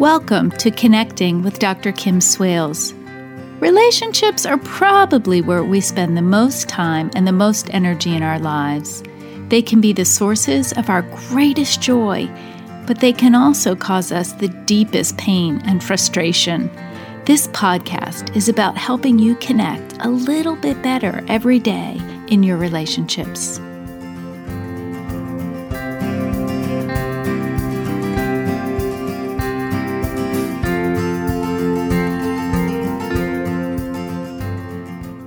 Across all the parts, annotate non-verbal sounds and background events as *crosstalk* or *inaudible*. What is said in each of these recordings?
Welcome to Connecting with Dr. Kim Swales. Relationships are probably where we spend the most time and the most energy in our lives. They can be the sources of our greatest joy, but they can also cause us the deepest pain and frustration. This podcast is about helping you connect a little bit better every day in your relationships.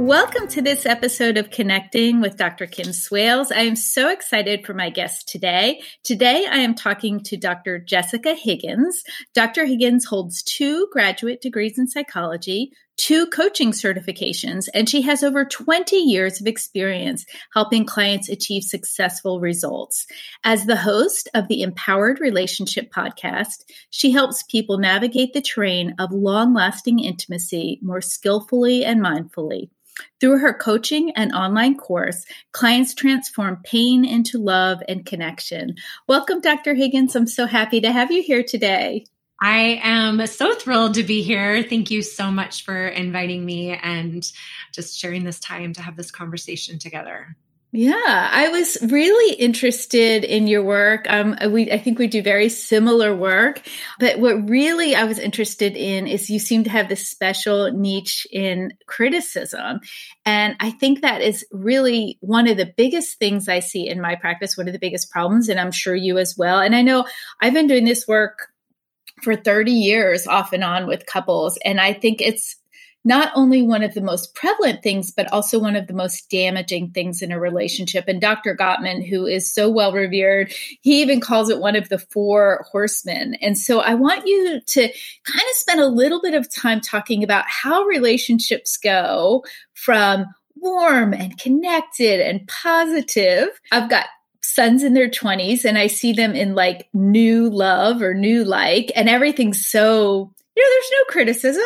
Welcome to this episode of Connecting with Dr. Kim Swales. I am so excited for my guest today. Today, I am talking to Dr. Jessica Higgins. Dr. Higgins holds two graduate degrees in psychology, two coaching certifications, and she has over 20 years of experience helping clients achieve successful results. As the host of the Empowered Relationship podcast, she helps people navigate the terrain of long lasting intimacy more skillfully and mindfully. Through her coaching and online course, clients transform pain into love and connection. Welcome, Dr. Higgins. I'm so happy to have you here today. I am so thrilled to be here. Thank you so much for inviting me and just sharing this time to have this conversation together. Yeah, I was really interested in your work. Um, we, I think we do very similar work, but what really I was interested in is you seem to have this special niche in criticism. And I think that is really one of the biggest things I see in my practice, one of the biggest problems, and I'm sure you as well. And I know I've been doing this work for 30 years off and on with couples. And I think it's not only one of the most prevalent things, but also one of the most damaging things in a relationship. And Dr. Gottman, who is so well revered, he even calls it one of the four horsemen. And so I want you to kind of spend a little bit of time talking about how relationships go from warm and connected and positive. I've got sons in their 20s and I see them in like new love or new like, and everything's so, you know, there's no criticism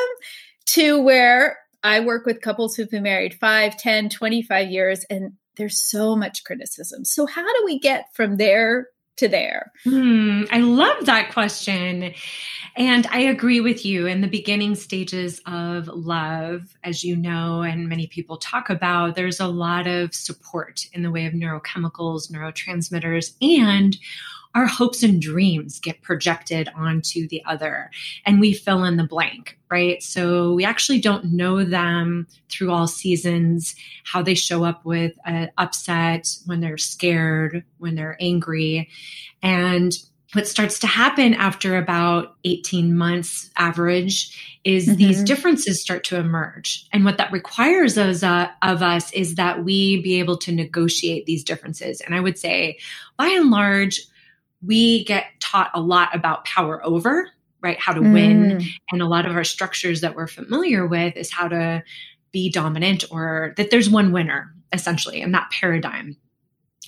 to where I work with couples who've been married 5, 10, 25 years, and there's so much criticism. So, how do we get from there to there? Hmm, I love that question. And I agree with you in the beginning stages of love, as you know, and many people talk about, there's a lot of support in the way of neurochemicals, neurotransmitters, and our hopes and dreams get projected onto the other and we fill in the blank, right? So we actually don't know them through all seasons, how they show up with an upset, when they're scared, when they're angry. And what starts to happen after about 18 months average is mm-hmm. these differences start to emerge and what that requires of, uh, of us is that we be able to negotiate these differences and i would say by and large we get taught a lot about power over, right? How to mm. win. And a lot of our structures that we're familiar with is how to be dominant or that there's one winner, essentially, in that paradigm.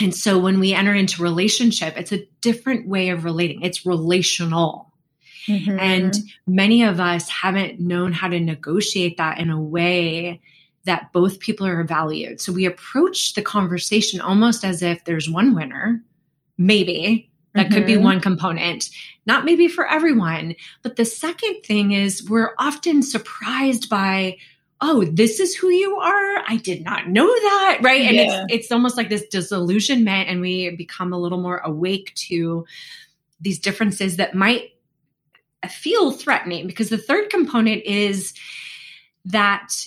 And so when we enter into relationship, it's a different way of relating. It's relational. Mm-hmm. And many of us haven't known how to negotiate that in a way that both people are valued. So we approach the conversation almost as if there's one winner, maybe, that mm-hmm. could be mm-hmm. one component. Not maybe for everyone. But the second thing is we're often surprised by, oh, this is who you are. I did not know that. Right. And yeah. it's it's almost like this disillusionment and we become a little more awake to these differences that might feel threatening because the third component is that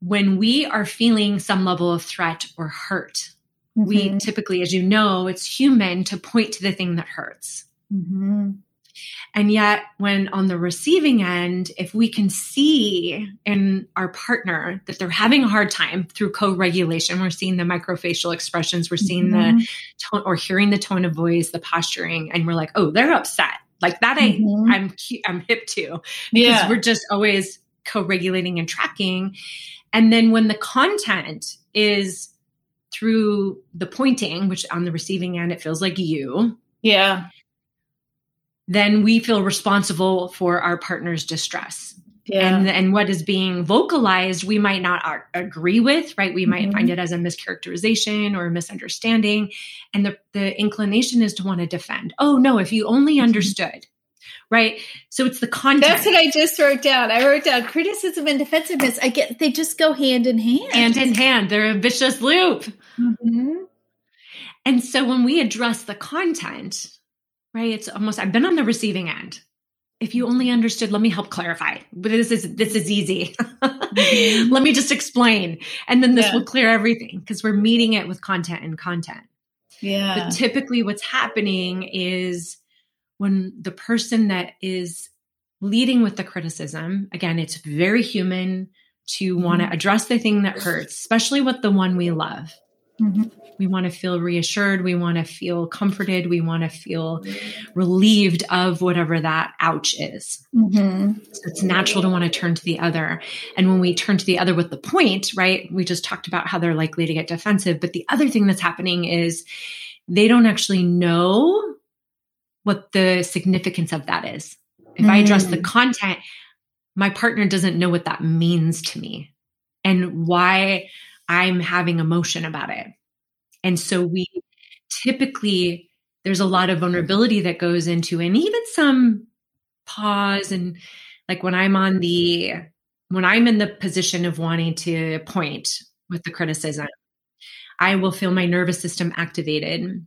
when we are feeling some level of threat or hurt Mm-hmm. We typically, as you know, it's human to point to the thing that hurts. Mm-hmm. And yet, when on the receiving end, if we can see in our partner that they're having a hard time through co regulation, we're seeing the microfacial expressions, we're seeing mm-hmm. the tone or hearing the tone of voice, the posturing, and we're like, oh, they're upset. Like that, I, mm-hmm. I'm, I'm hip to because yeah. we're just always co regulating and tracking. And then when the content is through the pointing, which on the receiving end, it feels like you. Yeah. Then we feel responsible for our partner's distress. Yeah. And, and what is being vocalized, we might not agree with, right? We might mm-hmm. find it as a mischaracterization or a misunderstanding. And the, the inclination is to want to defend. Oh, no, if you only mm-hmm. understood. Right? So it's the content. That's what I just wrote down. I wrote down criticism and defensiveness. I get they just go hand in hand. Hand in hand. They're a vicious loop. Mm-hmm. And so when we address the content, right, it's almost I've been on the receiving end. If you only understood, let me help clarify. But this is this is easy. mm-hmm. *laughs* Let me just explain. And then this yeah. will clear everything because we're meeting it with content and content. Yeah. But typically what's happening is when the person that is leading with the criticism, again, it's very human to want to mm-hmm. address the thing that hurts, especially with the one we love. Mm-hmm. We want to feel reassured. We want to feel comforted. We want to feel relieved of whatever that ouch is. Mm-hmm. So it's natural to want to turn to the other. And when we turn to the other with the point, right, we just talked about how they're likely to get defensive. But the other thing that's happening is they don't actually know what the significance of that is. If mm. I address the mm. content, my partner doesn't know what that means to me and why I'm having emotion about it. And so we typically, there's a lot of vulnerability that goes into, and even some pause. And like when I'm on the, when I'm in the position of wanting to point with the criticism, I will feel my nervous system activated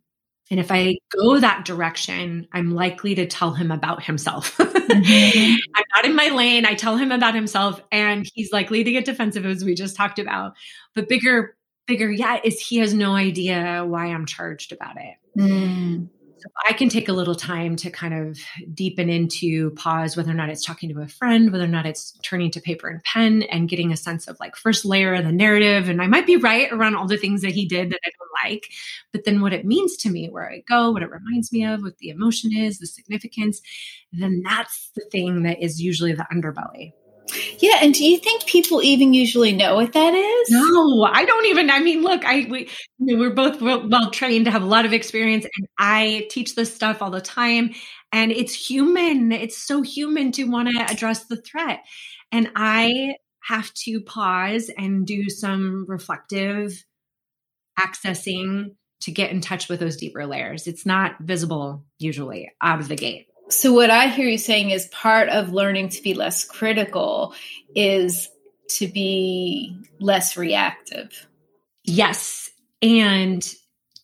and if I go that direction, I'm likely to tell him about himself. *laughs* Mm-hmm. I'm not in my lane. I tell him about himself and he's likely to get defensive as we just talked about. But bigger, bigger, yeah, is he has no idea why I'm charged about it. Mm. So I can take a little time to kind of deepen into pause, whether or not it's talking to a friend, whether or not it's turning to paper and pen and getting a sense of like first layer of the narrative. And I might be right around all the things that he did that I don't like, but then what it means to me, where I go, what it reminds me of, what the emotion is, the significance, then that's the thing that is usually the underbelly. Yeah, and do you think people even usually know what that is? No, I don't even. I mean, look, I we we're both well, trained to have a lot of experience, and I teach this stuff all the time. And it's human. It's so human to want to address the threat, and I have to pause and do some reflective accessing to get in touch with those deeper layers. It's not visible usually out of the gate. So, what I hear you saying is part of learning to be less critical is to be less reactive. Yes. And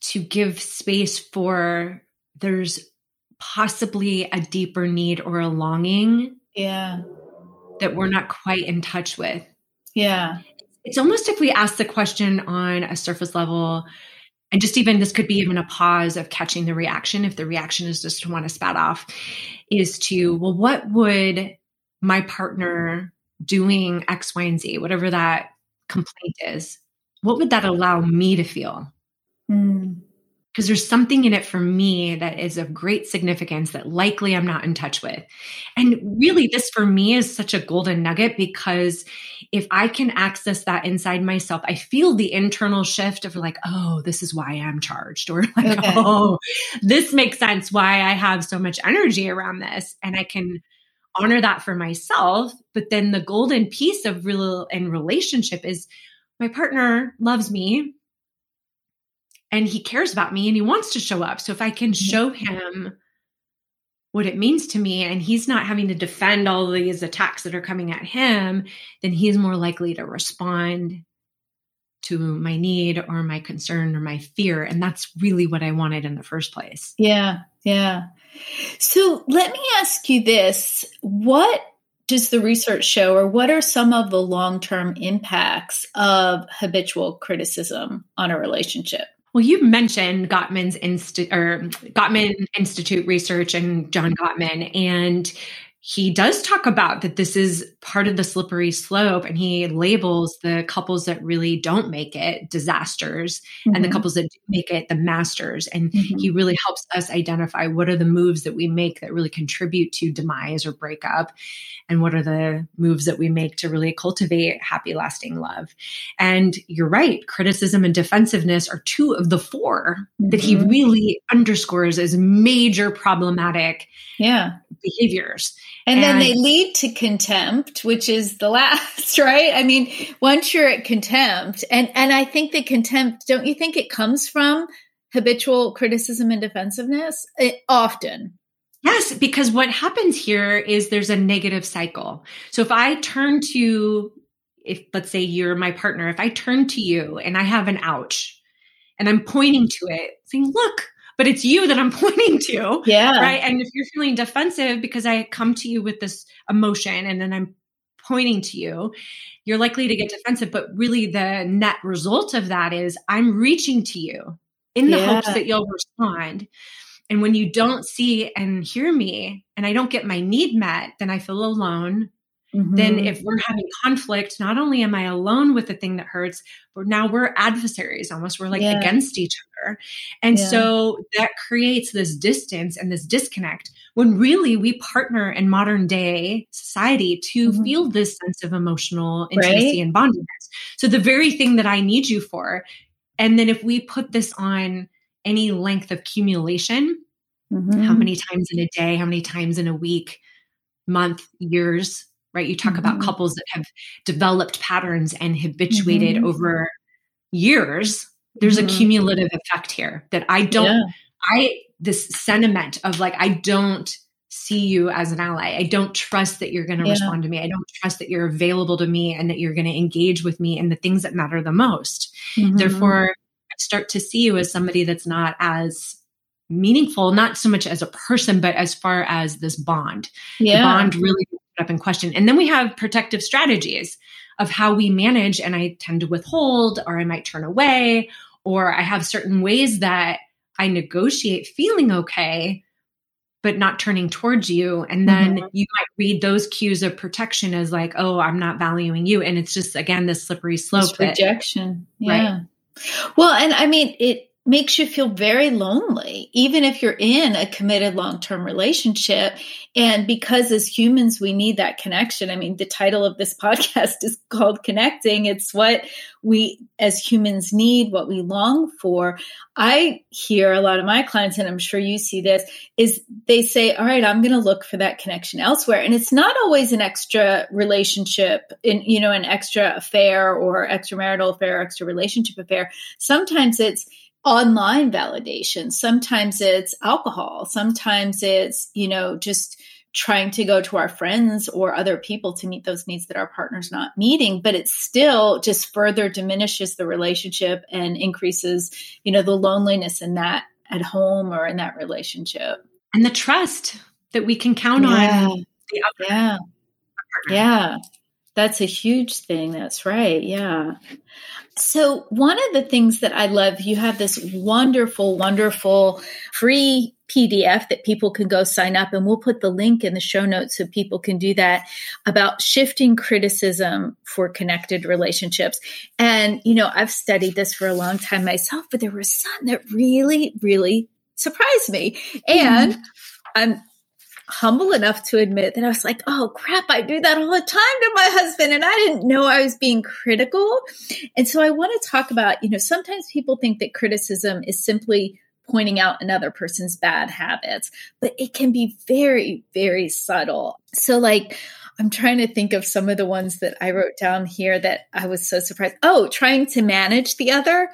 to give space for there's possibly a deeper need or a longing. Yeah. That we're not quite in touch with. Yeah. It's almost if we ask the question on a surface level, and just even this could be even a pause of catching the reaction if the reaction is just to want to spat off is to well what would my partner doing x y and z whatever that complaint is what would that allow me to feel? Mm because there's something in it for me that is of great significance that likely I'm not in touch with. And really, this for me is such a golden nugget because if I can access that inside myself, I feel the internal shift of like, oh, this is why I'm charged, *laughs* or like, okay. oh, this makes sense why I have so much energy around this. And I can honor that for myself. But then the golden piece of real and relationship is my partner loves me and he cares about me and he wants to show up. So if I can mm-hmm. show him what it means to me and he's not having to defend all these attacks that are coming at him, then he's more likely to respond to my need or my concern or my fear. And that's really what I wanted in the first place. Yeah. Yeah. So let me ask you this. What does the research show, or what are some of the long term impacts of habitual criticism on a relationship? Well, you mentioned Gottman's Insti- or Gottman Institute research and John Gottman, and he does talk about that this is part of the slippery slope and he labels the couples that really don't make it disasters mm-hmm. and the mm-hmm. couples that do make it the masters and mm-hmm. he really helps us identify what are the moves that we make that really contribute to demise or breakup and what are the moves that we make to really cultivate happy lasting love and you're right criticism and defensiveness are two of the 4 mm-hmm. that he mm-hmm. really underscores as major problematic yeah behaviors and, and then they lead to contempt, which is the *laughs* last, right? I mean, once you're at contempt, and and I think the contempt, don't you think it comes from habitual criticism and defensiveness? It, often. Yes, because what happens here is there's a negative cycle. So if I turn to, if let's say you're my partner, if I turn to you and I have an ouch and I'm pointing to it, saying, look, but it's you that I'm *laughs* pointing to. Yeah. Right. And if you're feeling defensive because I come to you with this emotion and then I'm pointing to you, you're likely to get defensive. But really, the net result of that is I'm reaching to you in the yeah. hopes that you'll respond. And when you don't see and hear me and I don't get my need met, then I feel alone. Mm-hmm. Then, if we're having conflict, not only am I alone with the thing that hurts, but now we're adversaries almost. We're like yeah. against each other. And yeah. so that creates this distance and this disconnect when really we partner in modern day society to mm-hmm. feel this sense of emotional intimacy right? and bondedness. So, the very thing that I need you for. And then, if we put this on any length of accumulation, mm-hmm. how many times in a day, how many times in a week, month, years, right? You talk mm-hmm. about couples that have developed patterns and habituated mm-hmm. over years. There's a mm-hmm. cumulative effect here that I don't, yeah. I, this sentiment of like, I don't see you as an ally. I don't trust that you're going to yeah. respond to me. I don't trust that you're available to me and that you're going to engage with me in the things that matter the most. Mm-hmm. Therefore, start to see you as somebody that's not as meaningful, not so much as a person, but as far as this bond. Yeah. The bond really up in question. And then we have protective strategies of how we manage, and I tend to withhold, or I might turn away, or I have certain ways that I negotiate feeling okay, but not turning towards you. And then mm-hmm. you might read those cues of protection as like, oh, I'm not valuing you. And it's just, again, this slippery slope. This rejection. That, yeah. Right? Well, and I mean, it makes you feel very lonely, even if you're in a committed long term relationship. And because as humans, we need that connection. I mean, the title of this *laughs* podcast is called Connecting. It's what we as humans need, what we long for. I hear a lot of my clients, and I'm sure you see this, is they say, All right, I'm going to look for that connection elsewhere. And it's not always an extra relationship, in, you know, an extra affair or extramarital affair, extra relationship affair. Sometimes it's, online validation. Sometimes it's alcohol. Sometimes it's, you know, just trying to go to our friends or other people to meet those needs that our partner's not meeting, but it still just further diminishes the relationship and increases, you know, the loneliness in that at home or in that relationship. And the trust that we can count yeah. on. yeah. Yeah. That's a huge thing. That's right. Yeah. So, one of the things that I love, you have this wonderful, wonderful free PDF that people can go sign up, and we'll put the link in the show notes so people can do that about shifting criticism for connected relationships. And, you know, I've studied this for a long time myself, but there was some that really, really surprised me. And mm-hmm. I'm humble enough to admit that I was like, oh crap, I do that all the time to my husband. And I didn't know I was being critical. And so I want to talk about, you know, sometimes people think that criticism is simply pointing out another person's bad habits, but it can be very, very subtle. So, like, I'm trying to think of some of the ones that I wrote down here that I was so surprised. Oh, trying to manage the other.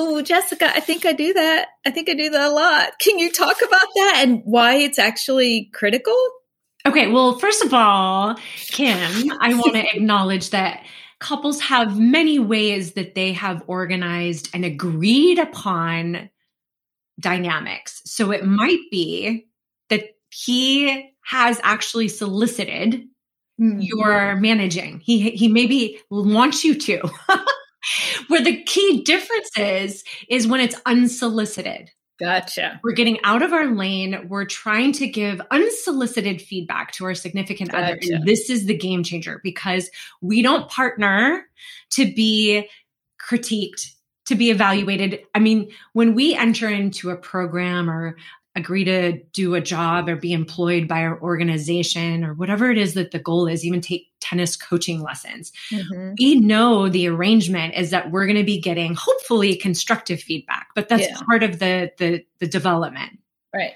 Oh, Jessica, I think I do that. I think I do that a lot. Can you talk about that and why it's actually critical? Okay, well, first of all, Kim, *laughs* I want to acknowledge that couples have many ways that they have organized and agreed upon dynamics. So it might be that he has actually solicited mm-hmm. your managing. He he maybe wants you to. *laughs* Where the key difference is, is when it's unsolicited. Gotcha. We're getting out of our lane. We're trying to give unsolicited feedback to our significant gotcha. other. And this is the game changer because we don't partner to be critiqued, to be evaluated. I mean, when we enter into a program or agree to do a job or be employed by our organization or whatever it is that the goal is, even take tennis coaching lessons. Mm-hmm. We know the arrangement is that we're going to be getting hopefully constructive feedback, but that's yeah. part of the, the the development. Right.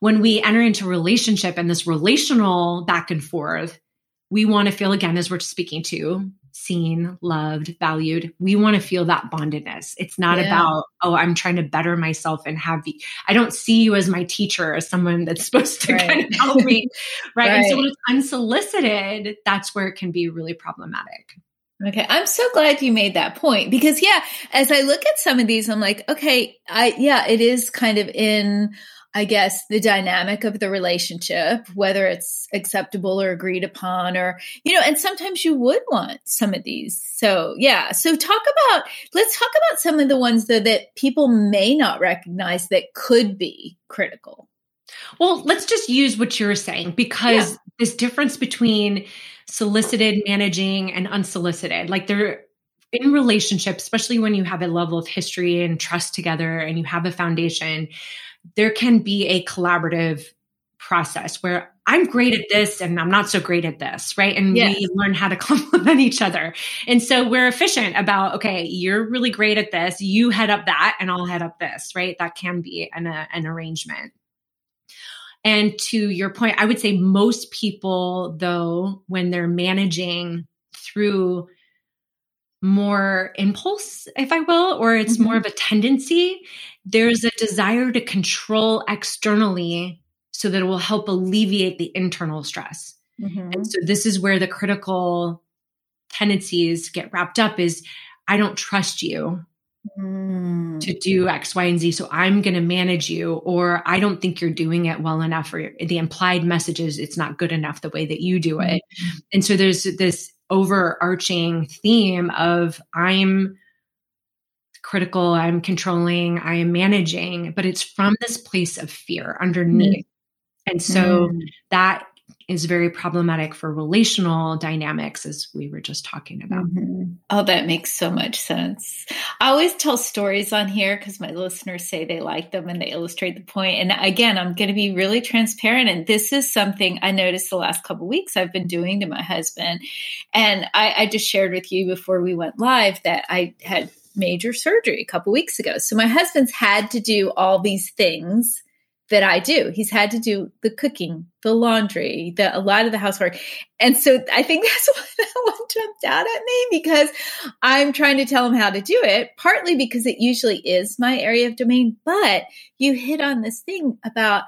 When we enter into relationship and this relational back and forth, we want to feel again as we're speaking to seen, loved, valued. We want to feel that bondedness. It's not yeah. about, oh, I'm trying to better myself and have you. I don't see you as my teacher, as someone that's *laughs* supposed to right. kind of help me. Right? *laughs* right. And so when it's unsolicited, that's where it can be really problematic. Okay. I'm so glad you made that point because yeah, as I look at some of these, I'm like, okay, I, yeah, it is kind of in, I guess, the dynamic of the relationship, whether it's acceptable or agreed upon, or, you know, and sometimes you would want some of these. So, yeah. So, talk about, let's talk about some of the ones though that people may not recognize that could be critical. Well, let's just use what you're saying because yeah. this difference between solicited managing and unsolicited like they're in relationships especially when you have a level of history and trust together and you have a foundation there can be a collaborative process where I'm great at this and I'm not so great at this, right? And yes. we learn how to *laughs* complement each other. And so we're efficient about, okay, you're really great at this. You head up that and I'll head up this, right? That can be an, uh, an arrangement. And to your point, I would say most people, though, when they're managing through more impulse, if I will, or it's mm-hmm. more of a tendency, there's a desire to control externally so that it will help alleviate the internal stress. Mm-hmm. And so this is where the critical tendencies get wrapped up is I don't trust you mm. to do X, Y, and Z. So I'm going to manage you, or I don't think you're doing it well enough, or the implied message is it's not good enough the way that you do it. Mm-hmm. And so there's this overarching theme of I'm critical, I'm controlling, I am managing, but it's from this place of fear underneath. Mm. And so mm. that is very problematic for relational dynamics, as we were just talking about. Mm-hmm. Oh, that makes so much sense. I always tell stories on here because my listeners say they like them and they illustrate the point. And again, I'm going to be really transparent. And this is something I noticed the last couple weeks I've been doing to my husband. And I, I just shared with you before we went live that I had major surgery a couple weeks ago. So my husband's had to do all these things that I do. He's had to do the cooking, the laundry, the a lot of the housework. And so I think *laughs* that's why that one jumped out at me because I'm trying to tell him how to do it, partly because it usually is my area of domain, but you hit on this thing about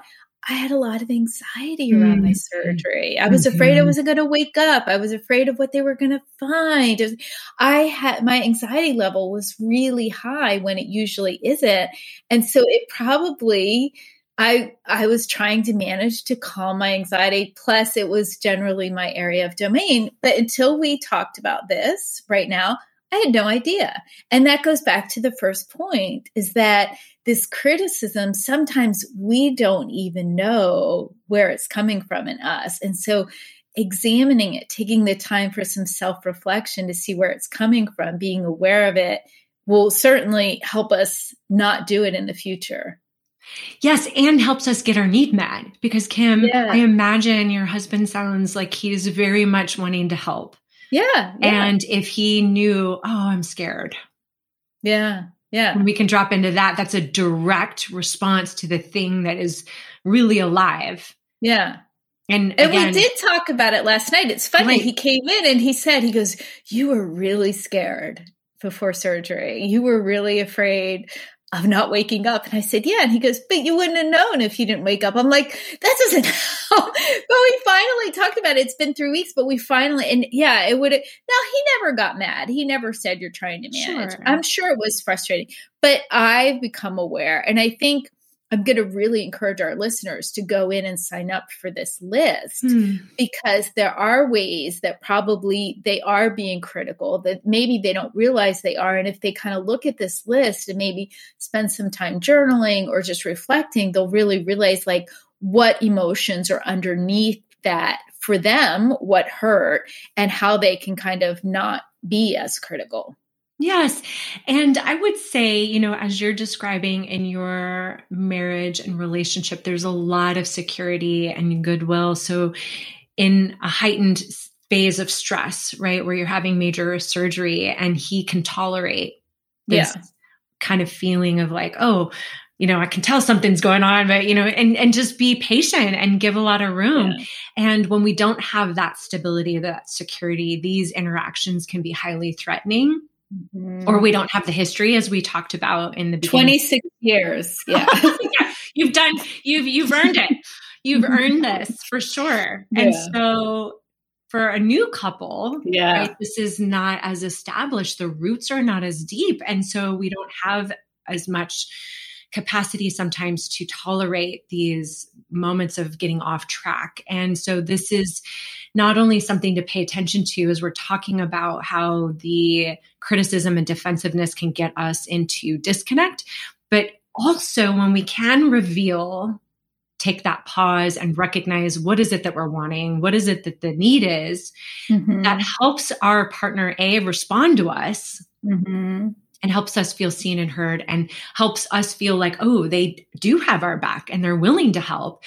I had a lot of anxiety around mm-hmm. my surgery. I was mm-hmm. afraid I wasn't going to wake up. I was afraid of what they were going to find. Was, I had my anxiety level was really high when it usually isn't. And so it probably I I was trying to manage to calm my anxiety plus it was generally my area of domain but until we talked about this right now I had no idea and that goes back to the first point is that this criticism sometimes we don't even know where it's coming from in us and so examining it taking the time for some self-reflection to see where it's coming from being aware of it will certainly help us not do it in the future Yes, and helps us get our need met because Kim, yeah. I imagine your husband sounds like he's very much wanting to help. Yeah, yeah. And if he knew, oh, I'm scared. Yeah. Yeah. we can drop into that, that's a direct response to the thing that is really alive. Yeah. And, and again, we did talk about it last night. It's funny. Right. He came in and he said, he goes, You were really scared before surgery. You were really afraid of not waking up. And I said, yeah. And he goes, but you wouldn't have known if you didn't wake up. I'm like, that doesn't *laughs* help. but we finally talked about it. It's been three weeks, but we finally, and yeah, it would now he never got mad. He never said you're trying to manage. Sure. I'm sure it was frustrating, but I've become aware. And I think I'm going to really encourage our listeners to go in and sign up for this list mm. because there are ways that probably they are being critical that maybe they don't realize they are. And if they kind of look at this list and maybe spend some time journaling or just reflecting, they'll really realize like what emotions are underneath that for them, what hurt, and how they can kind of not be as critical. Yes. And I would say, you know, as you're describing in your marriage and relationship, there's a lot of security and goodwill. So, in a heightened phase of stress, right, where you're having major surgery and he can tolerate this yeah. kind of feeling of like, oh, you know, I can tell something's going on, but you know, and and just be patient and give a lot of room. Yeah. And when we don't have that stability, that security, these interactions can be highly threatening. Mm-hmm. Or we don't have the history as we talked about in the beginning. 26 years. *laughs* Yeah. yeah. You've done you've you've earned it. You've earned this for sure. Yeah. And so for a new couple, yeah, right, this is not as established. The roots are not as deep. And so we don't have as much capacity sometimes to tolerate these moments of getting off track. And so this is not only something to pay attention to as we're talking about how the criticism and defensiveness can get us into disconnect, but also when we can reveal take that pause and recognize what is it that we're wanting what is it that the need is mm-hmm. that helps our partner a respond to us mm-hmm and helps us feel seen and heard and helps us feel like, oh, they do have our back and they're willing to help.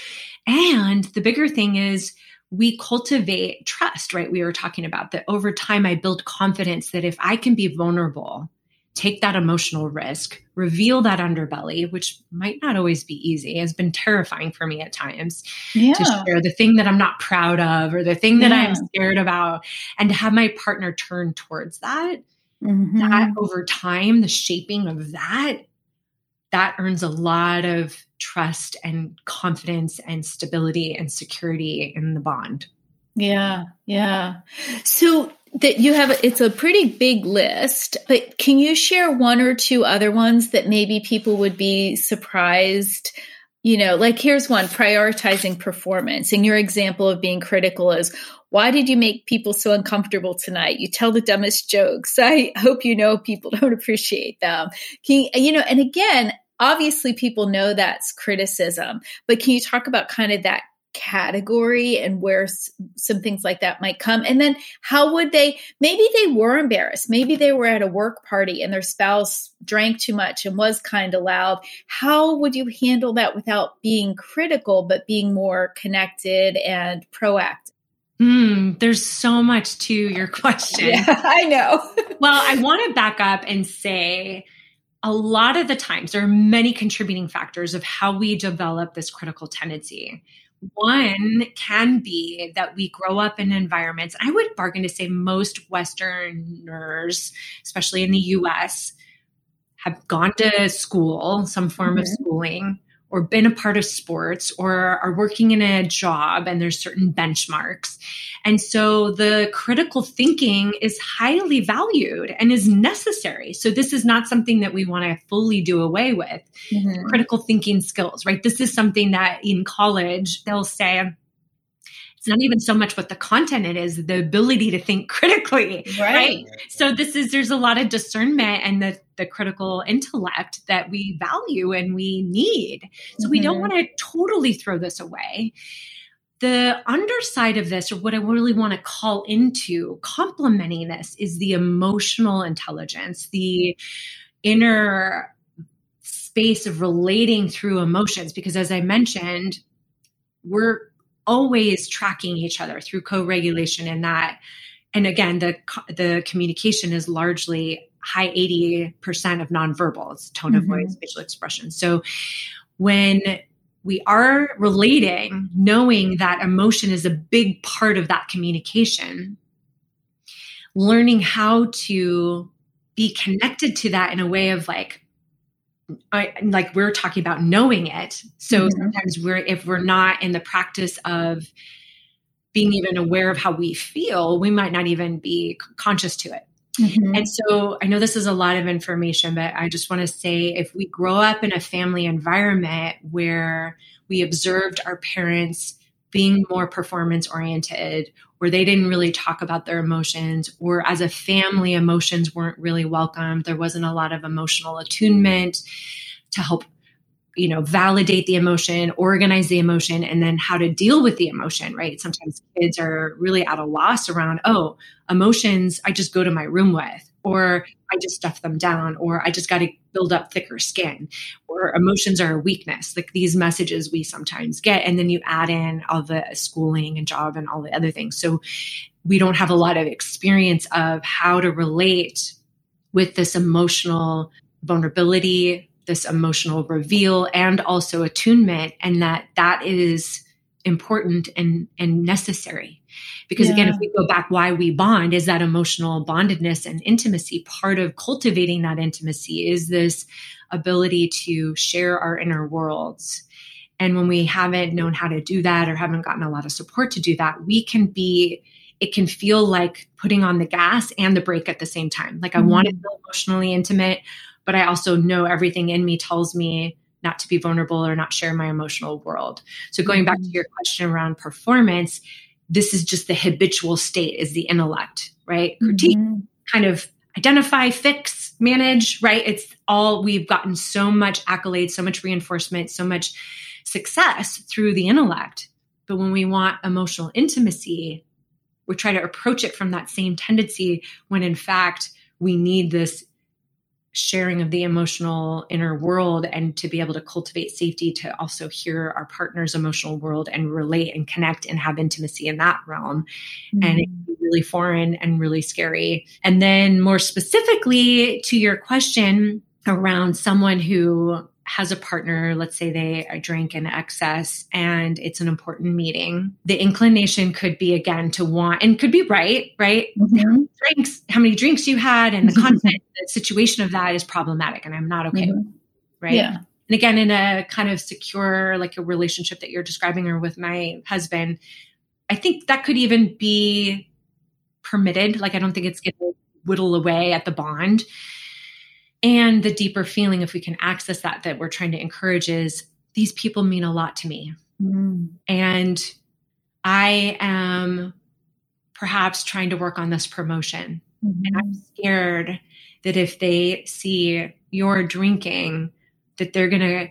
And the bigger thing is, we cultivate trust, right? We were talking about that over time, I build confidence that if I can be vulnerable, take that emotional risk, reveal that underbelly, which might not always be easy, has been terrifying for me at times yeah. to share the thing that I'm not proud of or the thing that yeah. I'm scared about, and to have my partner turn towards that mm-hmm. that over time, the shaping of that, that earns a lot of trust and confidence and stability and security in the bond. Yeah, yeah. So that you have it's a pretty big list, but can you share one or two other ones that maybe people would be surprised you know, like here's one prioritizing performance. And your example of being critical is why did you make people so uncomfortable tonight? You tell the dumbest jokes. *laughs* I hope you know people don't appreciate them. You, you know, and again, obviously people know that's criticism, but can you talk about kind of that category and where some things like that might come and then how would they maybe they were embarrassed maybe they were at a work party and their spouse drank too much and was kind of loud how would you handle that without being critical but being more connected and proactive Mm, there's so much to your *laughs* question. Yeah, I know. *laughs* well, I want to back up and say a lot of the times there are many contributing factors of how we develop this critical tendency. One can be that we grow up in environments, I would bargain to say most Westerners, especially in the US, have gone to school, some form mm-hmm. of schooling, or been a part of sports or are working in a job and there's certain benchmarks. And so the critical thinking is highly valued and is necessary. So this is not something that we want to fully do away with. Mm-hmm. Critical thinking skills, right? This is something that in college they'll say, it's not even so much what the content it is the ability to think *laughs* critically right. right, so this is there's a lot of discernment and the the critical intellect that we value and we need so mm-hmm. we don't mm-hmm. want to totally throw this away the underside of this or what i really want to call into complementing this is the emotional intelligence the inner space of relating through emotions because as i mentioned we're always tracking each other through co-regulation and that and again the the communication is largely high 80% of nonverbal it's tone mm-hmm. of voice facial expression so when we are relating knowing that emotion is a big part of that communication learning how to be connected to that in a way of like I, like we're talking about knowing it. So mm-hmm. sometimes we're if we're not in the practice of being even aware of how we feel, we might not even be conscious to it. Mm-hmm. And so I know this is a lot of information, but I just want to say if we grow up in a family environment where we observed our parents being more performance oriented where they didn't really talk about their emotions or as a family emotions weren't really welcomed. There wasn't a lot of emotional attunement to help you know validate the emotion organize the emotion and then how to deal with the emotion right? Sometimes kids are really at a loss around oh emotions i just go to my room with or I just stuff them down, or I just got to build up thicker skin, or emotions are a weakness. Like these messages we sometimes get. And then you add in all the schooling and job and all the other things. So we don't have a lot of experience of how to relate with this emotional vulnerability, this emotional reveal and also attunement and that that is important and and necessary because yeah. again if we go back why we bond is that emotional bondedness and intimacy part of cultivating that intimacy is this ability to share our inner worlds and when we haven't known how to do that or haven't gotten a lot of support to do that we can be it can feel like putting on the gas and the brake at the same time like i mm-hmm. want to feel emotionally intimate but I also know everything in me tells me not to be vulnerable or not share my emotional world. So going back to mm-hmm. your question around performance, this is just the habitual state is the intellect, right? Critique, mm-hmm. kind of identify, fix, manage, right? It's all we've gotten so much accolades, so much reinforcement, so much success through the intellect. But when we want emotional intimacy, we try to approach it from that same tendency when in fact we need this sharing of the emotional inner world and to be able to cultivate safety to also hear our partner's emotional world and relate and connect and have intimacy in that realm. Mm-hmm. And it can be really foreign and really scary. And then more specifically to your question around someone who has a partner, let's say they drink in excess and it's an important meeting, the inclination could be again to want and could be right, right? Mm-hmm. Drinks, how many drinks you had and the content, the situation of that is problematic and I'm not okay mm-hmm. right? Yeah. And again, in a kind of secure, like a relationship that you're describing or with my husband, I think that could even be permitted. Like I don't think it's gonna whittle away at the bond and the deeper feeling, if we can access that, that we're trying to encourage is these people mean a lot to me. Mm. And I am perhaps trying to work on this promotion. Mm-hmm. And I'm scared that if they see you're drinking, that they're going to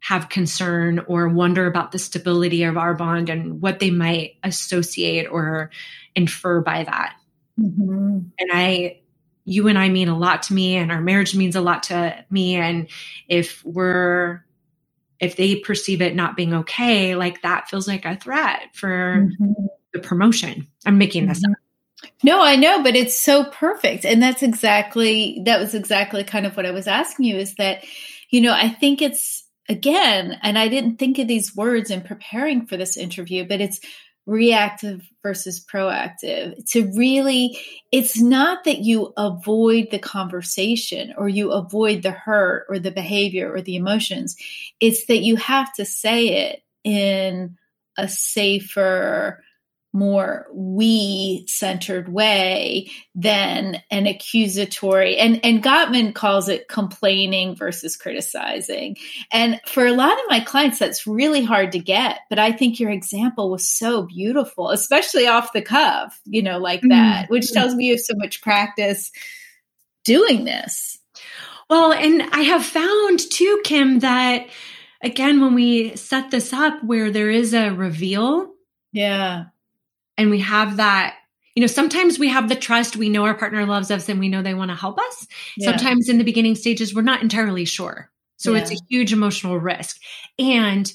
have concern or wonder about the stability of our bond and what they might associate or infer by that. Mm-hmm. And I you and I mean a lot to me and our marriage means a lot to me. And if we're, if they perceive it not being okay, like that feels like a threat for mm-hmm. the promotion. I'm making this mm-hmm. up. No, I know, but it's so perfect. And that's exactly, that was exactly kind of what I was asking you is that, you know, I think it's, again, and I didn't think of these words in preparing for this interview, but it's reactive versus proactive. To really it's not that you avoid the conversation or you avoid the hurt or the behavior or the emotions. It's that you have to say it in a safer more we centered way than an accusatory and and Gottman calls it complaining versus criticizing. And for a lot of my clients that's really hard to get but I think your example was so beautiful especially off the cuff you know like that mm-hmm. which tells me you have so much practice doing this. Well and I have found too Kim that again when we set this up where there is a reveal yeah and we have that you know sometimes we have the trust we know our partner loves us and we know they want to help us yeah. sometimes in the beginning stages we're not entirely sure so yeah. it's a huge emotional risk and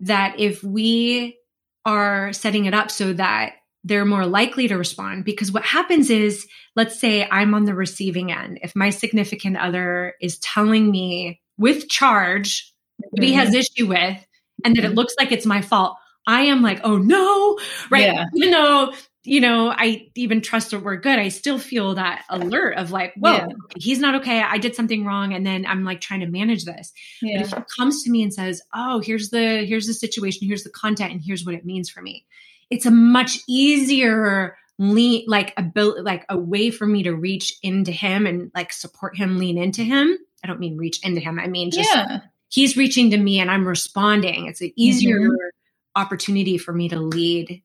that if we are setting it up so that they're more likely to respond because what happens is let's say i'm on the receiving end if my significant other is telling me with charge mm-hmm. he has issue with and that it mm-hmm. looks like it's my fault I am like, oh no, right? Yeah. Even though, you know, I even trust that we're good, I still feel that alert of like, whoa, yeah. he's not okay. I did something wrong. And then I'm like trying to manage this. Yeah. But if he comes to me and says, oh, here's the, here's the situation, here's the content, and here's what it means for me. It's a much easier lean like a like a way for me to reach into him and like support him lean into him i don't mean reach into him i mean just yeah. he's reaching to me and i'm responding it's an easier mm-hmm opportunity for me to lead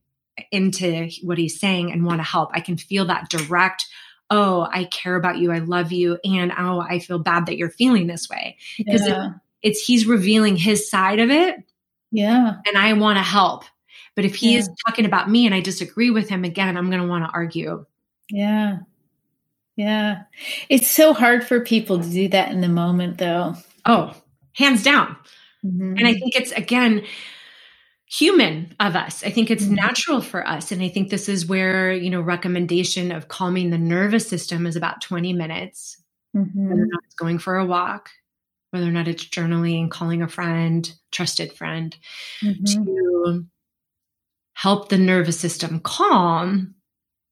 into what he's saying and want to help. I can feel that direct, oh, I care about you, I love you, and oh, I feel bad that you're feeling this way. Because yeah. it, it's he's revealing his side of it. Yeah. And I want to help. But if he yeah. is talking about me and I disagree with him again, I'm going to want to argue. Yeah. Yeah. It's so hard for people to do that in the moment, though. Oh, hands down. Mm-hmm. And I think it's, again, human of us. I think it's mm-hmm. natural for us. And I think this is where, you know, recommendation of calming the nervous system is about 20 minutes. Mm-hmm. Whether or not it's going for a walk, whether or not it's journaling, calling a friend, trusted friend, mm-hmm. to help the nervous system calm,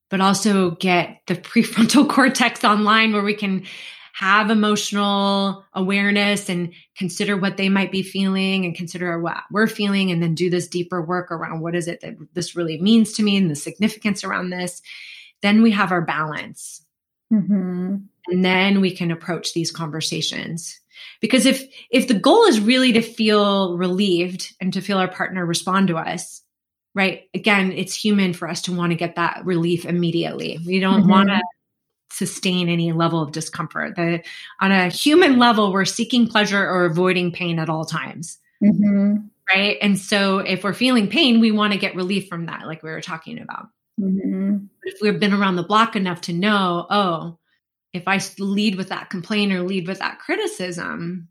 but also get the *laughs* prefrontal cortex online where we can have emotional awareness and consider what they might be feeling and consider what we're feeling and then do this deeper work around what is it that this really means to me and the significance around this then we have our balance mm-hmm. and then we can approach these conversations because if if the goal is really to feel relieved and to feel our partner respond to us right again it's human for us to want to get that relief immediately we don't mm-hmm. want to sustain any level of discomfort. That on a human level, we're seeking pleasure or avoiding pain at all times. Mm-hmm. Right. And so if we're feeling pain, we want to get relief from that, like we were talking about. Mm-hmm. But if we've been around the block enough to know, oh, if I lead with that complaint or lead with that criticism,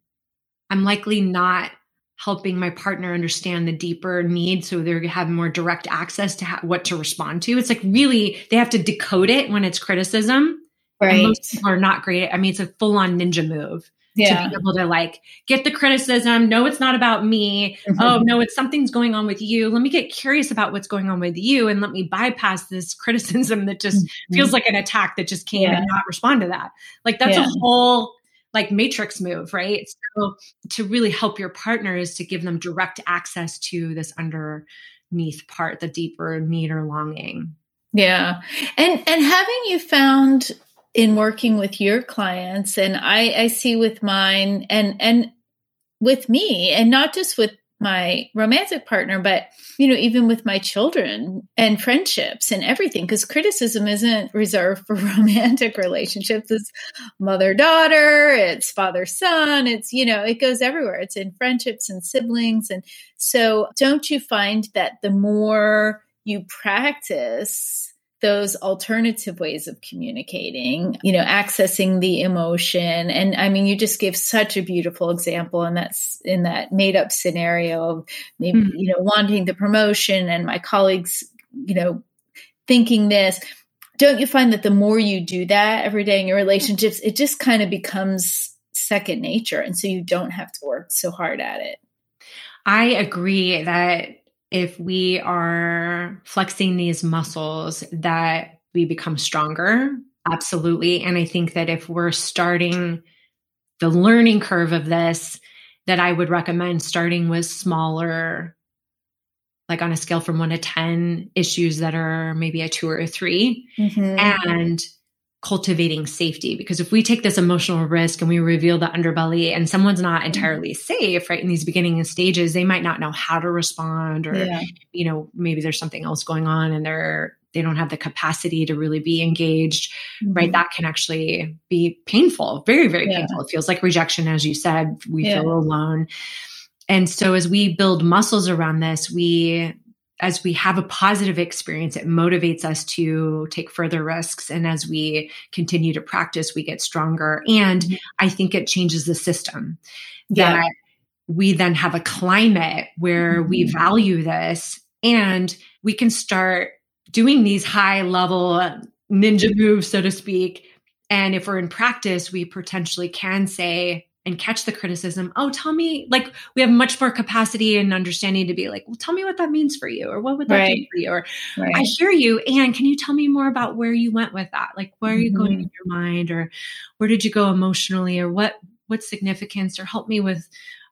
I'm likely not helping my partner understand the deeper need so they have more direct access to ha- what to respond to. It's like really, they have to decode it when it's criticism Right. And most people are not great. I mean, it's a full on ninja move. Yeah. To be able to like get the criticism. No, it's not about me. Mm-hmm. Oh, no, it's something's going on with you. Let me get curious about what's going on with you and let me bypass this *laughs* criticism that just mm-hmm. feels like an attack that just came yeah. and not respond to that. Like that's yeah. a whole like matrix move, right? So to really help your partners to give them direct access to this underneath part, the deeper need or longing. Yeah. And and having you found in working with your clients and I, I see with mine and and with me and not just with my romantic partner but you know even with my children and friendships and everything because criticism isn't reserved for *laughs* romantic relationships. It's mother daughter it's father son it's you know it goes everywhere. It's in friendships and siblings and so don't you find that the more you practice those alternative ways of communicating, you know, accessing the emotion. And I mean, you just gave such a beautiful example and that's in that made up scenario of maybe, mm-hmm. you know, wanting the promotion and my colleagues, you know, thinking this. Don't you find that the more you do that every day in your relationships, it just kind of becomes second nature. And so you don't have to work so hard at it. I agree that if we are flexing these muscles that we become stronger. Absolutely. And i think that if we're starting the learning curve of this that i would recommend starting with smaller like on a scale from 1 to 10 issues that are maybe a 2 or a 3 mm-hmm. and cultivating safety because if we take this emotional risk and we reveal the underbelly and someone's not mm-hmm. entirely safe right in these beginning stages they might not know how to respond or yeah. you know maybe there's something else going on and they're they don't have the capacity to really be engaged mm-hmm. right that can actually be painful very very yeah. painful it feels like rejection as you said we yeah. feel alone and so as we build muscles around this we as we have a positive experience, it motivates us to take further risks. And as we continue to practice, we get stronger. And mm-hmm. I think it changes the system yeah. that we then have a climate where mm-hmm. we value this and we can start doing these high level ninja moves, so to speak. And if we're in practice, we potentially can say, and catch the criticism oh tell me like we have much more capacity and understanding to be like well tell me what that means for you or what would that right. do for you or right. i hear you and can you tell me more about where you went with that like where are you mm-hmm. going in your mind or where did you go emotionally or what what significance or help me with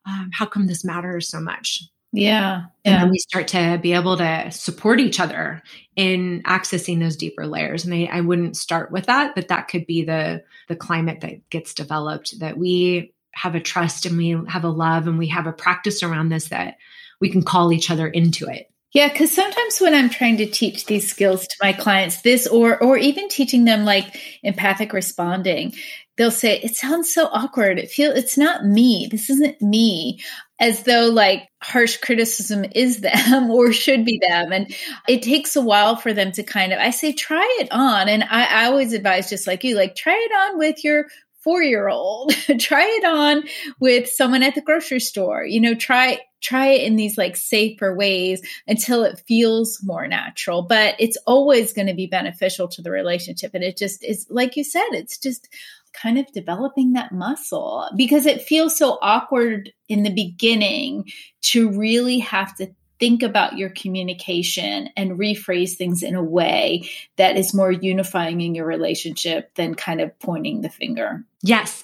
um, how come this matters so much yeah. yeah. And then we start to be able to support each other in accessing those deeper layers. And I, I wouldn't start with that, but that could be the the climate that gets developed that we have a trust and we have a love and we have a practice around this that we can call each other into it. Yeah, because sometimes when I'm trying to teach these skills to my clients, this or or even teaching them like empathic responding, they'll say, It sounds so awkward. It feel it's not me. This isn't me. As though like harsh criticism is them *laughs* or should be them. And it takes a while for them to kind of I say, try it on. And I, I always advise just like you, like try it on with your four year old *laughs* try it on with someone at the grocery store. You know try try it in these like safer ways until it feels more natural. But it's always going to be beneficial to the relationship and it just is like you said it's just kind of developing that muscle because it feels so awkward in the beginning to really have to think about your communication and rephrase things in a way that is more unifying in your relationship than kind of pointing the finger. Yes.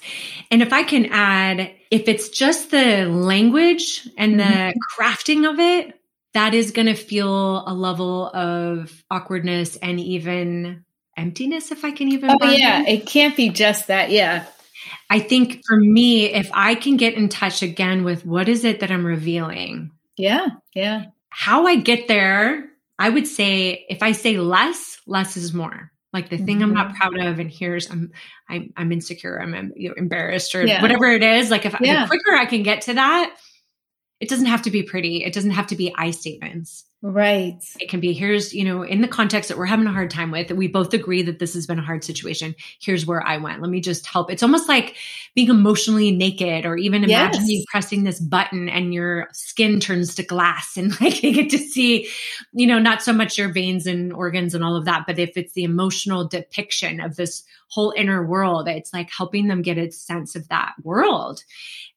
And if I can add, if it's just the language and the mm-hmm. crafting of it, that is going to feel a level of awkwardness and even emptiness, if I can even. Oh, yeah. It can't be just that. Yeah. I think for me, if I can get in touch again with what is it that I'm revealing, yeah. Yeah. How I get there, I would say if I say less, less is more. Like the thing mm-hmm. I'm not mm-hmm. proud of, and here's I'm I'm, I'm insecure, I'm, I'm you know, embarrassed, or yeah. whatever it is. Like if yeah. the quicker I can get to that, it doesn't have to be pretty. It doesn't have to be I statements. Right. It can be here's, you know, in the context that we're having a hard time with, we both agree that this has been a hard situation. Here's where I went. Let me just help. It's almost like being emotionally naked or even imagining yes. pressing this button and your skin turns to glass *laughs* and like you get to see, you know, not so much your veins and organs and all of that, but if it's the emotional depiction of this whole inner world, it's like helping them get a sense of that world.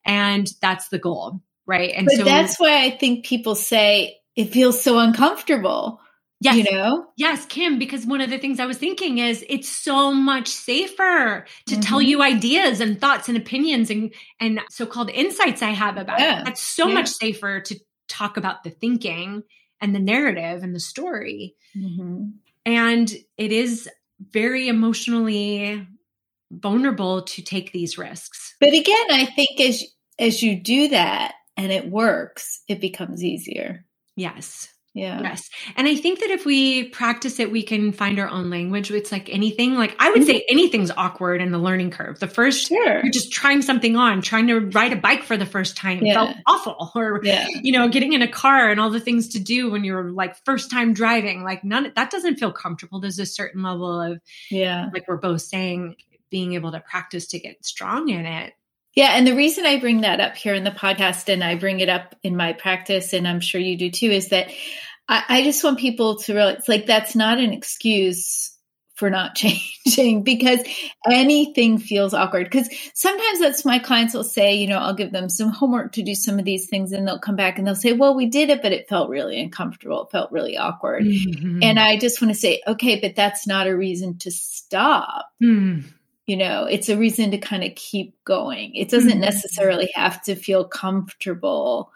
And that's the goal. Right. And but so that's why I think people say it feels so uncomfortable. Yes. You know? Yes, Kim, because one of the things I was thinking is it's so much safer to mm-hmm. tell you ideas and thoughts and opinions and and so-called insights I have about yeah. it. That's so yeah. much safer to talk about the thinking and the narrative and the story. Mm-hmm. And it is very emotionally vulnerable to take these risks. But again, I think as as you do that and it works, it becomes easier. Yes. Yeah. Yes. And I think that if we practice it, we can find our own language. It's like anything, like I would say mm-hmm. anything's awkward in the learning curve. The first, sure. you're just trying something on, trying to ride a bike for the first time yeah. felt awful. Or, yeah. you know, getting in a car and all the things to do when you're like first time driving, like none, that doesn't feel comfortable. There's a certain level of, yeah, like we're both saying, being able to practice to get strong in it. Yeah. And the reason I bring that up here in the podcast and I bring it up in my practice, and I'm sure you do too, is that I, I just want people to realize like that's not an excuse for not *laughs* changing because anything feels awkward. Because sometimes that's my clients will say, you know, I'll give them some homework to do some of these things and they'll come back and they'll say, well, we did it, but it felt really uncomfortable. It felt really awkward. Mm-hmm. And I just want to say, okay, but that's not a reason to stop. Mm you know it's a reason to kind of keep going it doesn't mm-hmm. necessarily have to feel comfortable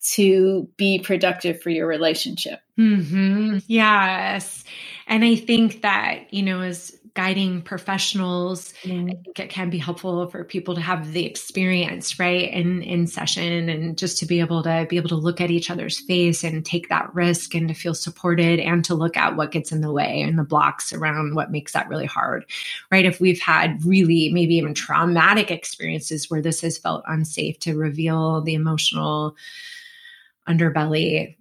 to be productive for your relationship mm-hmm. yes and i think that you know as guiding professionals mm. i think it can be helpful for people to have the experience right in in session and just to be able to be able to look at each other's face and take that risk and to feel supported and to look at what gets in the way and the blocks around what makes that really hard right if we've had really maybe even traumatic experiences where this has felt unsafe to reveal the emotional underbelly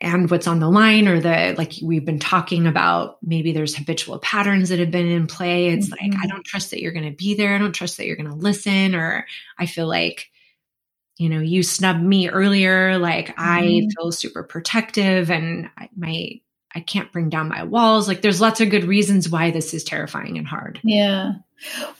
and what's on the line or the like we've been talking about maybe there's habitual patterns that have been in play. It's mm-hmm. like i don't trust that you're going to be there. I don't trust that you're going to listen or i feel like you know you snubbed me earlier. Like mm-hmm. i feel super protective and I, my i can't bring down my walls. Like there's lots of good reasons why this is terrifying and hard. Yeah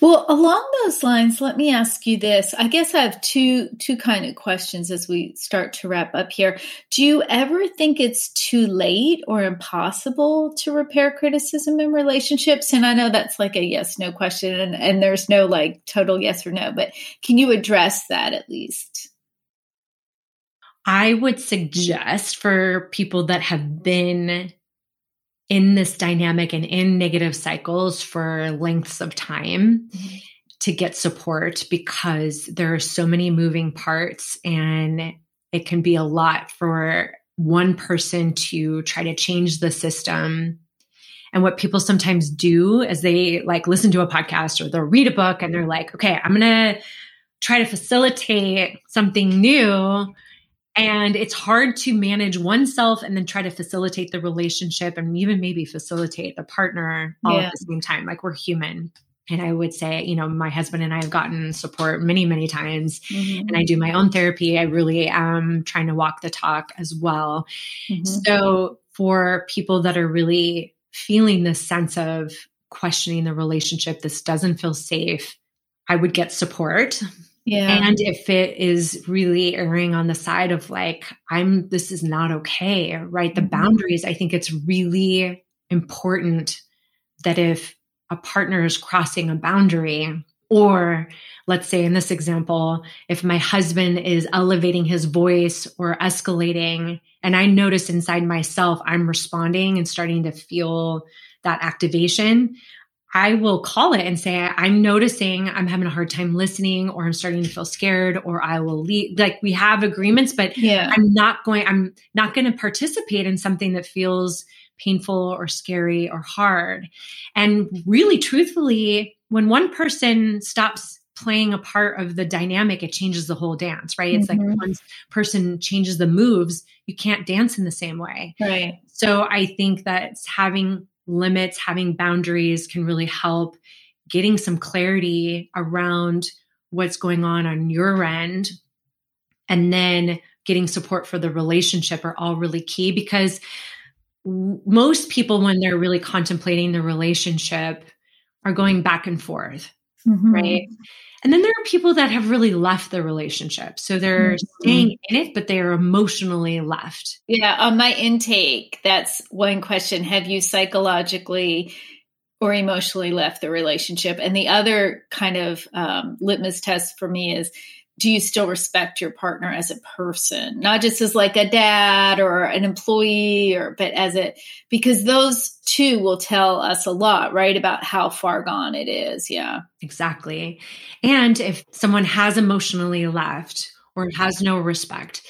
well, along those lines, let me ask you this. I guess I have two two kind of questions as we start to wrap up here. Do you ever think it's too late or impossible to repair criticism in relationships? And I know that's like a yes no question and, and there's no like total yes or no, but can you address that at least? I would suggest for people that have been in this dynamic and in negative cycles for lengths of time mm-hmm. to get support because there are so many moving parts and it can be a lot for one person to try to change the system and what people sometimes do is they like listen to a podcast or they'll read a book and they're like okay i'm going to try to facilitate something new and it's hard to manage oneself and then try to facilitate the relationship and even maybe facilitate the partner all yeah. at the same time. Like we're human. And I would say, you know, my husband and I have gotten support many, many times. Mm-hmm. And I do my own therapy. I really am trying to walk the talk as well. Mm-hmm. So for people that are really feeling this sense of questioning the relationship, this doesn't feel safe, I would get support. Yeah. And if it is really erring on the side of like, I'm, this is not okay, right? The Mhm. boundaries, I think it's really important that if a partner is crossing a boundary, or let's say in this example, if my husband is elevating his voice or escalating, and I notice inside myself I'm responding and starting to feel that activation, I will call it and say, I'm noticing I'm having a hard time listening, or I'm starting to feel scared, or I will leave. Like we have agreements, but Yeah. I'm not going, I'm not going to participate in something that feels painful or scary or hard. And really, truthfully, when one person stops playing a part of the dynamic, it changes the whole dance, right? It's like Mhm. one person changes the moves, you can't dance in the same way. Right. So I think that having limits, having boundaries can really help getting some clarity around what's going on on your end. And then getting support for the relationship are all really key because most people, when they're really contemplating the relationship, are going back and forth Mhm. right? And then there are people that have really left the relationship. So they're Mhm. staying in it, but they are emotionally left. Yeah, on my intake, that's one question. Have you psychologically or emotionally left the relationship? And the other kind of um, litmus test for me is do you still respect your partner as a person? Not just as like a dad or an employee or but as a because those two will tell us a lot right about how far gone it is. Yeah. Exactly. And if someone has emotionally left or has no respect,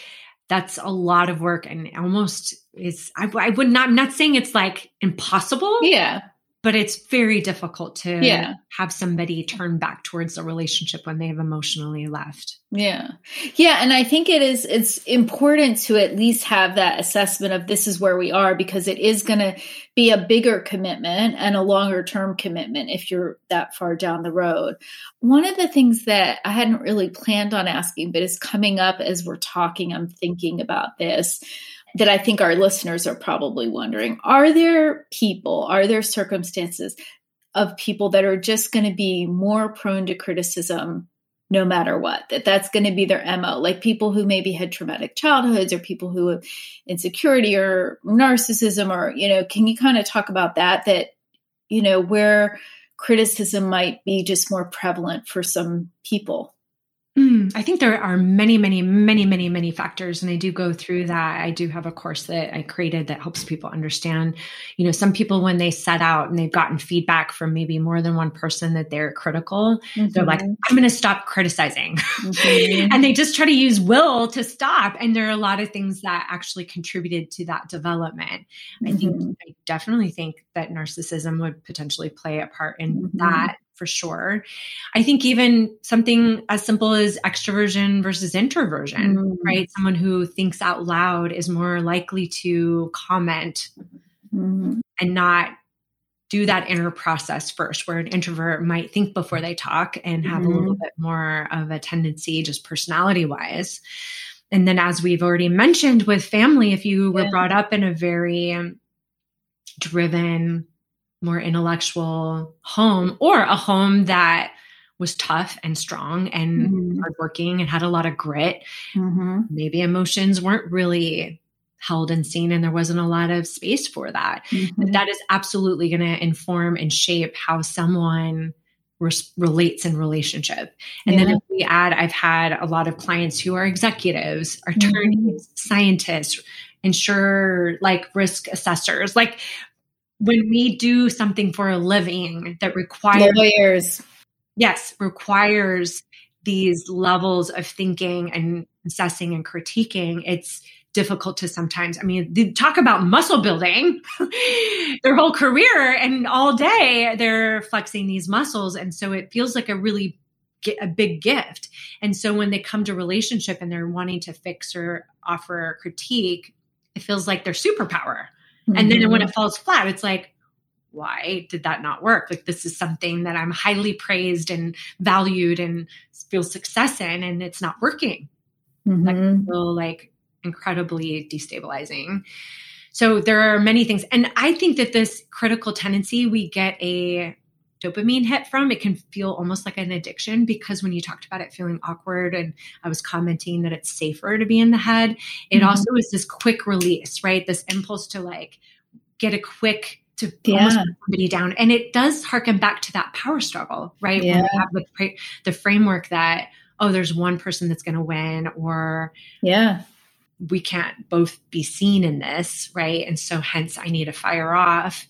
that's a lot of work and almost is, I, I would not, I'm not saying it's like impossible, yeah but it's very difficult to Yeah. have somebody turn back towards a relationship when they have emotionally left. Yeah. Yeah. And I think it is, it's important to at least have that assessment of this is where we are because it is going to be a bigger commitment and a longer term commitment if you're that far down the road. One of the things that I hadn't really planned on asking, but is coming up as we're talking, I'm thinking about this that I think our listeners are probably wondering are there people, are there circumstances of people that are just going to be more prone to criticism no matter what that that's going to be their mo like people who maybe had traumatic childhoods or people who have insecurity or narcissism or you know can you kind of talk about that that you know where criticism might be just more prevalent for some people Mm, I think there are many, many, many, many, many factors. And I do go through that. I do have a course that I created that helps people understand. You know, some people, when they set out and they've gotten feedback from maybe more than one person that they're critical, they're like, I'm going to stop criticizing. Mhm. *laughs* and they just try to use will to stop. And there are a lot of things that actually contributed to that development. I think, Mhm. I definitely think that narcissism would potentially play a part in Mhm. that for sure. I think even something as simple as extroversion versus introversion, Mhm. right? Someone who thinks out loud is more likely to comment Mhm. and not do that inner process first, where an introvert might think before they talk and have a little bit more of a tendency, just personality wise. And then, as we've already mentioned with family, if you were Yeah. brought up in a very driven, more intellectual home, or a home that was tough and strong and Mhm. hardworking and had a lot of grit, Mhm. maybe emotions weren't really held and seen, and there wasn't a lot of space for that Mhm. that is absolutely going to inform and shape how someone res- relates in relationship. And then if we add, I've had a lot of clients who are executives, attorneys, scientists, insure like risk assessors. Like when we do something for a living that requires lawyers yes, requires these levels of thinking and assessing and critiquing, it's difficult to sometimes. I mean, they talk about muscle building *laughs* their whole career and all day they're flexing these muscles. And so it feels like a really a big gift. And so when they come to relationship and they're wanting to fix or offer critique, it feels like their superpower. And then when Mhm. it falls flat, it's like, why did that not work? Like this is something that I'm highly praised and valued and feel success in, and it's not working. That Mhm. can feel like incredibly destabilizing. so there are many things. And I think that this critical tendency, we get a dopamine hit from, it can feel almost like an addiction because when you talked about it feeling awkward, and I was commenting that it's safer to be in the head, it mm-hmm. also is this quick release, right? This impulse to like get a quick to yeah. almost put somebody down. And it does harken back to that power struggle, right? Yeah. When we have the, the framework that, oh, there's one person that's going to win, or yeah, we can't both be seen in this, right? And so hence I need to fire off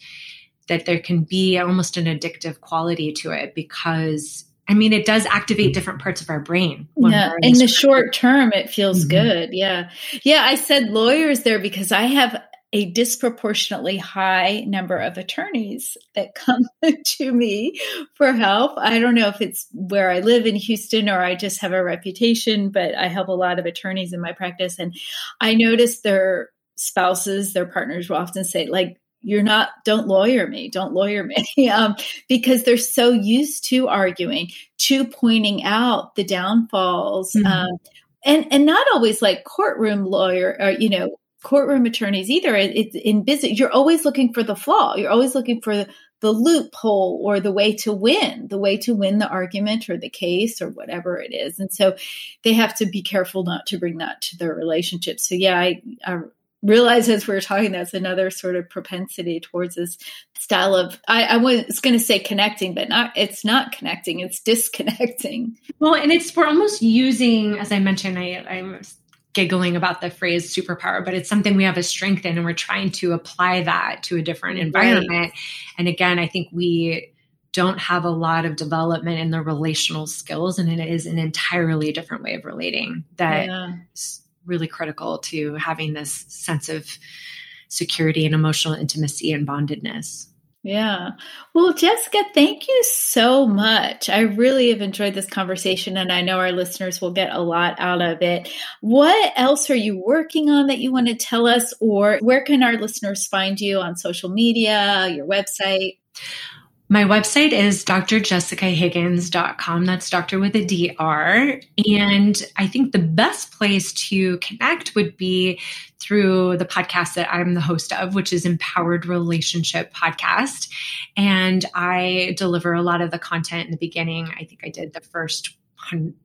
that there can be almost an addictive quality to it because I mean, it does activate different parts of our brain. Yeah. In the short term, it feels mm-hmm. good. Yeah. Yeah. I said lawyers there because I have a disproportionately high number of attorneys that come *laughs* to me for help. I don't know if it's where I live in Houston or I just have a reputation, but I help a lot of attorneys in my practice. And I notice their spouses, their partners will often say, like, you're not don't lawyer me don't lawyer me *laughs* um, because they're so used to arguing to pointing out the downfalls mm-hmm. um, and and not always like courtroom lawyer or you know courtroom attorneys either. It's in business you're always looking for the flaw. You're always looking for the, the loophole or the way to win the way to win the argument or the case or whatever it is. And so they have to be careful not to bring that to their relationship so yeah i, I realize as we are talking that's another sort of propensity towards this style of I, I was going to say connecting, but not it's not connecting, it's disconnecting. Well, and it's we're almost using, as I mentioned, I, I'm giggling about the phrase superpower, but it's something we have a strength in, and we're trying to apply that to a different environment. Right. And again, I think we don't have a lot of development in the relational skills, and it is an entirely different way of relating that. Yeah really critical to having this sense of security and emotional intimacy and bondedness. Yeah. Well, Jessica, thank you so much. I really have enjoyed this conversation and I know our listeners will get a lot out of it. What else are you working on that you want to tell us, or where can our listeners find you on social media, your website? My website is drjessicahiggins.com. That's doctor with a DR. And I think the best place to connect would be through the podcast that I'm the host of, which is Empowered Relationship Podcast. And I deliver a lot of the content in the beginning. I think I did the first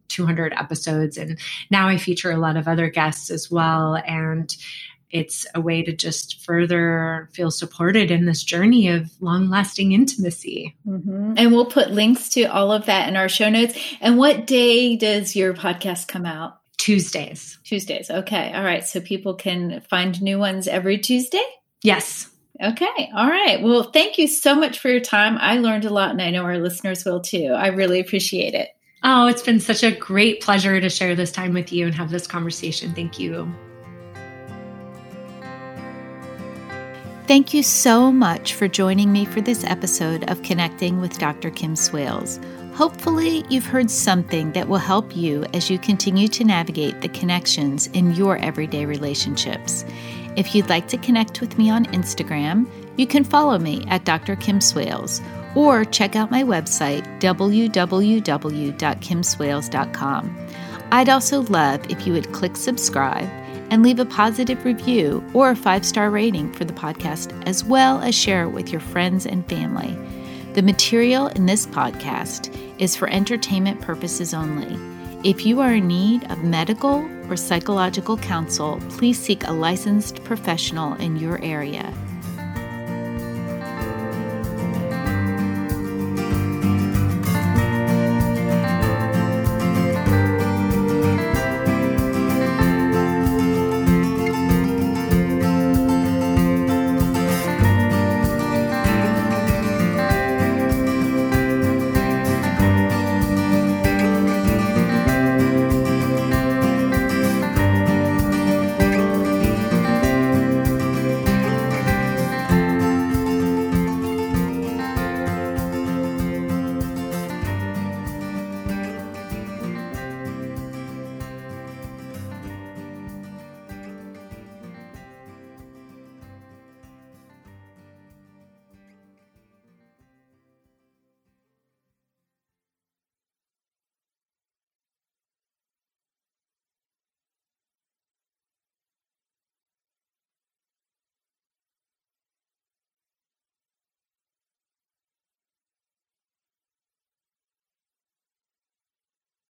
200 episodes and now I feature a lot of other guests as well. And it's a way to just further feel supported in this journey of long lasting intimacy. Mm-hmm. And we'll put links to all of that in our show notes. And what day does your podcast come out? Tuesdays. Tuesdays. Okay. All right. So people can find new ones every Tuesday? Yes. Okay. All right. Well, thank you so much for your time. I learned a lot and I know our listeners will too. I really appreciate it. Oh, it's been such a great pleasure to share this time with you and have this conversation. Thank you. Thank you so much for joining me for this episode of Connecting with Dr. Kim Swales. Hopefully, you've heard something that will help you as you continue to navigate the connections in your everyday relationships. If you'd like to connect with me on Instagram, you can follow me at Dr. Kim Swales or check out my website, www.kimswales.com. I'd also love if you would click subscribe and leave a positive review or a five star rating for the podcast, as well as share it with your friends and family. The material in this podcast is for entertainment purposes only. If you are in need of medical or psychological counsel, please seek a licensed professional in your area.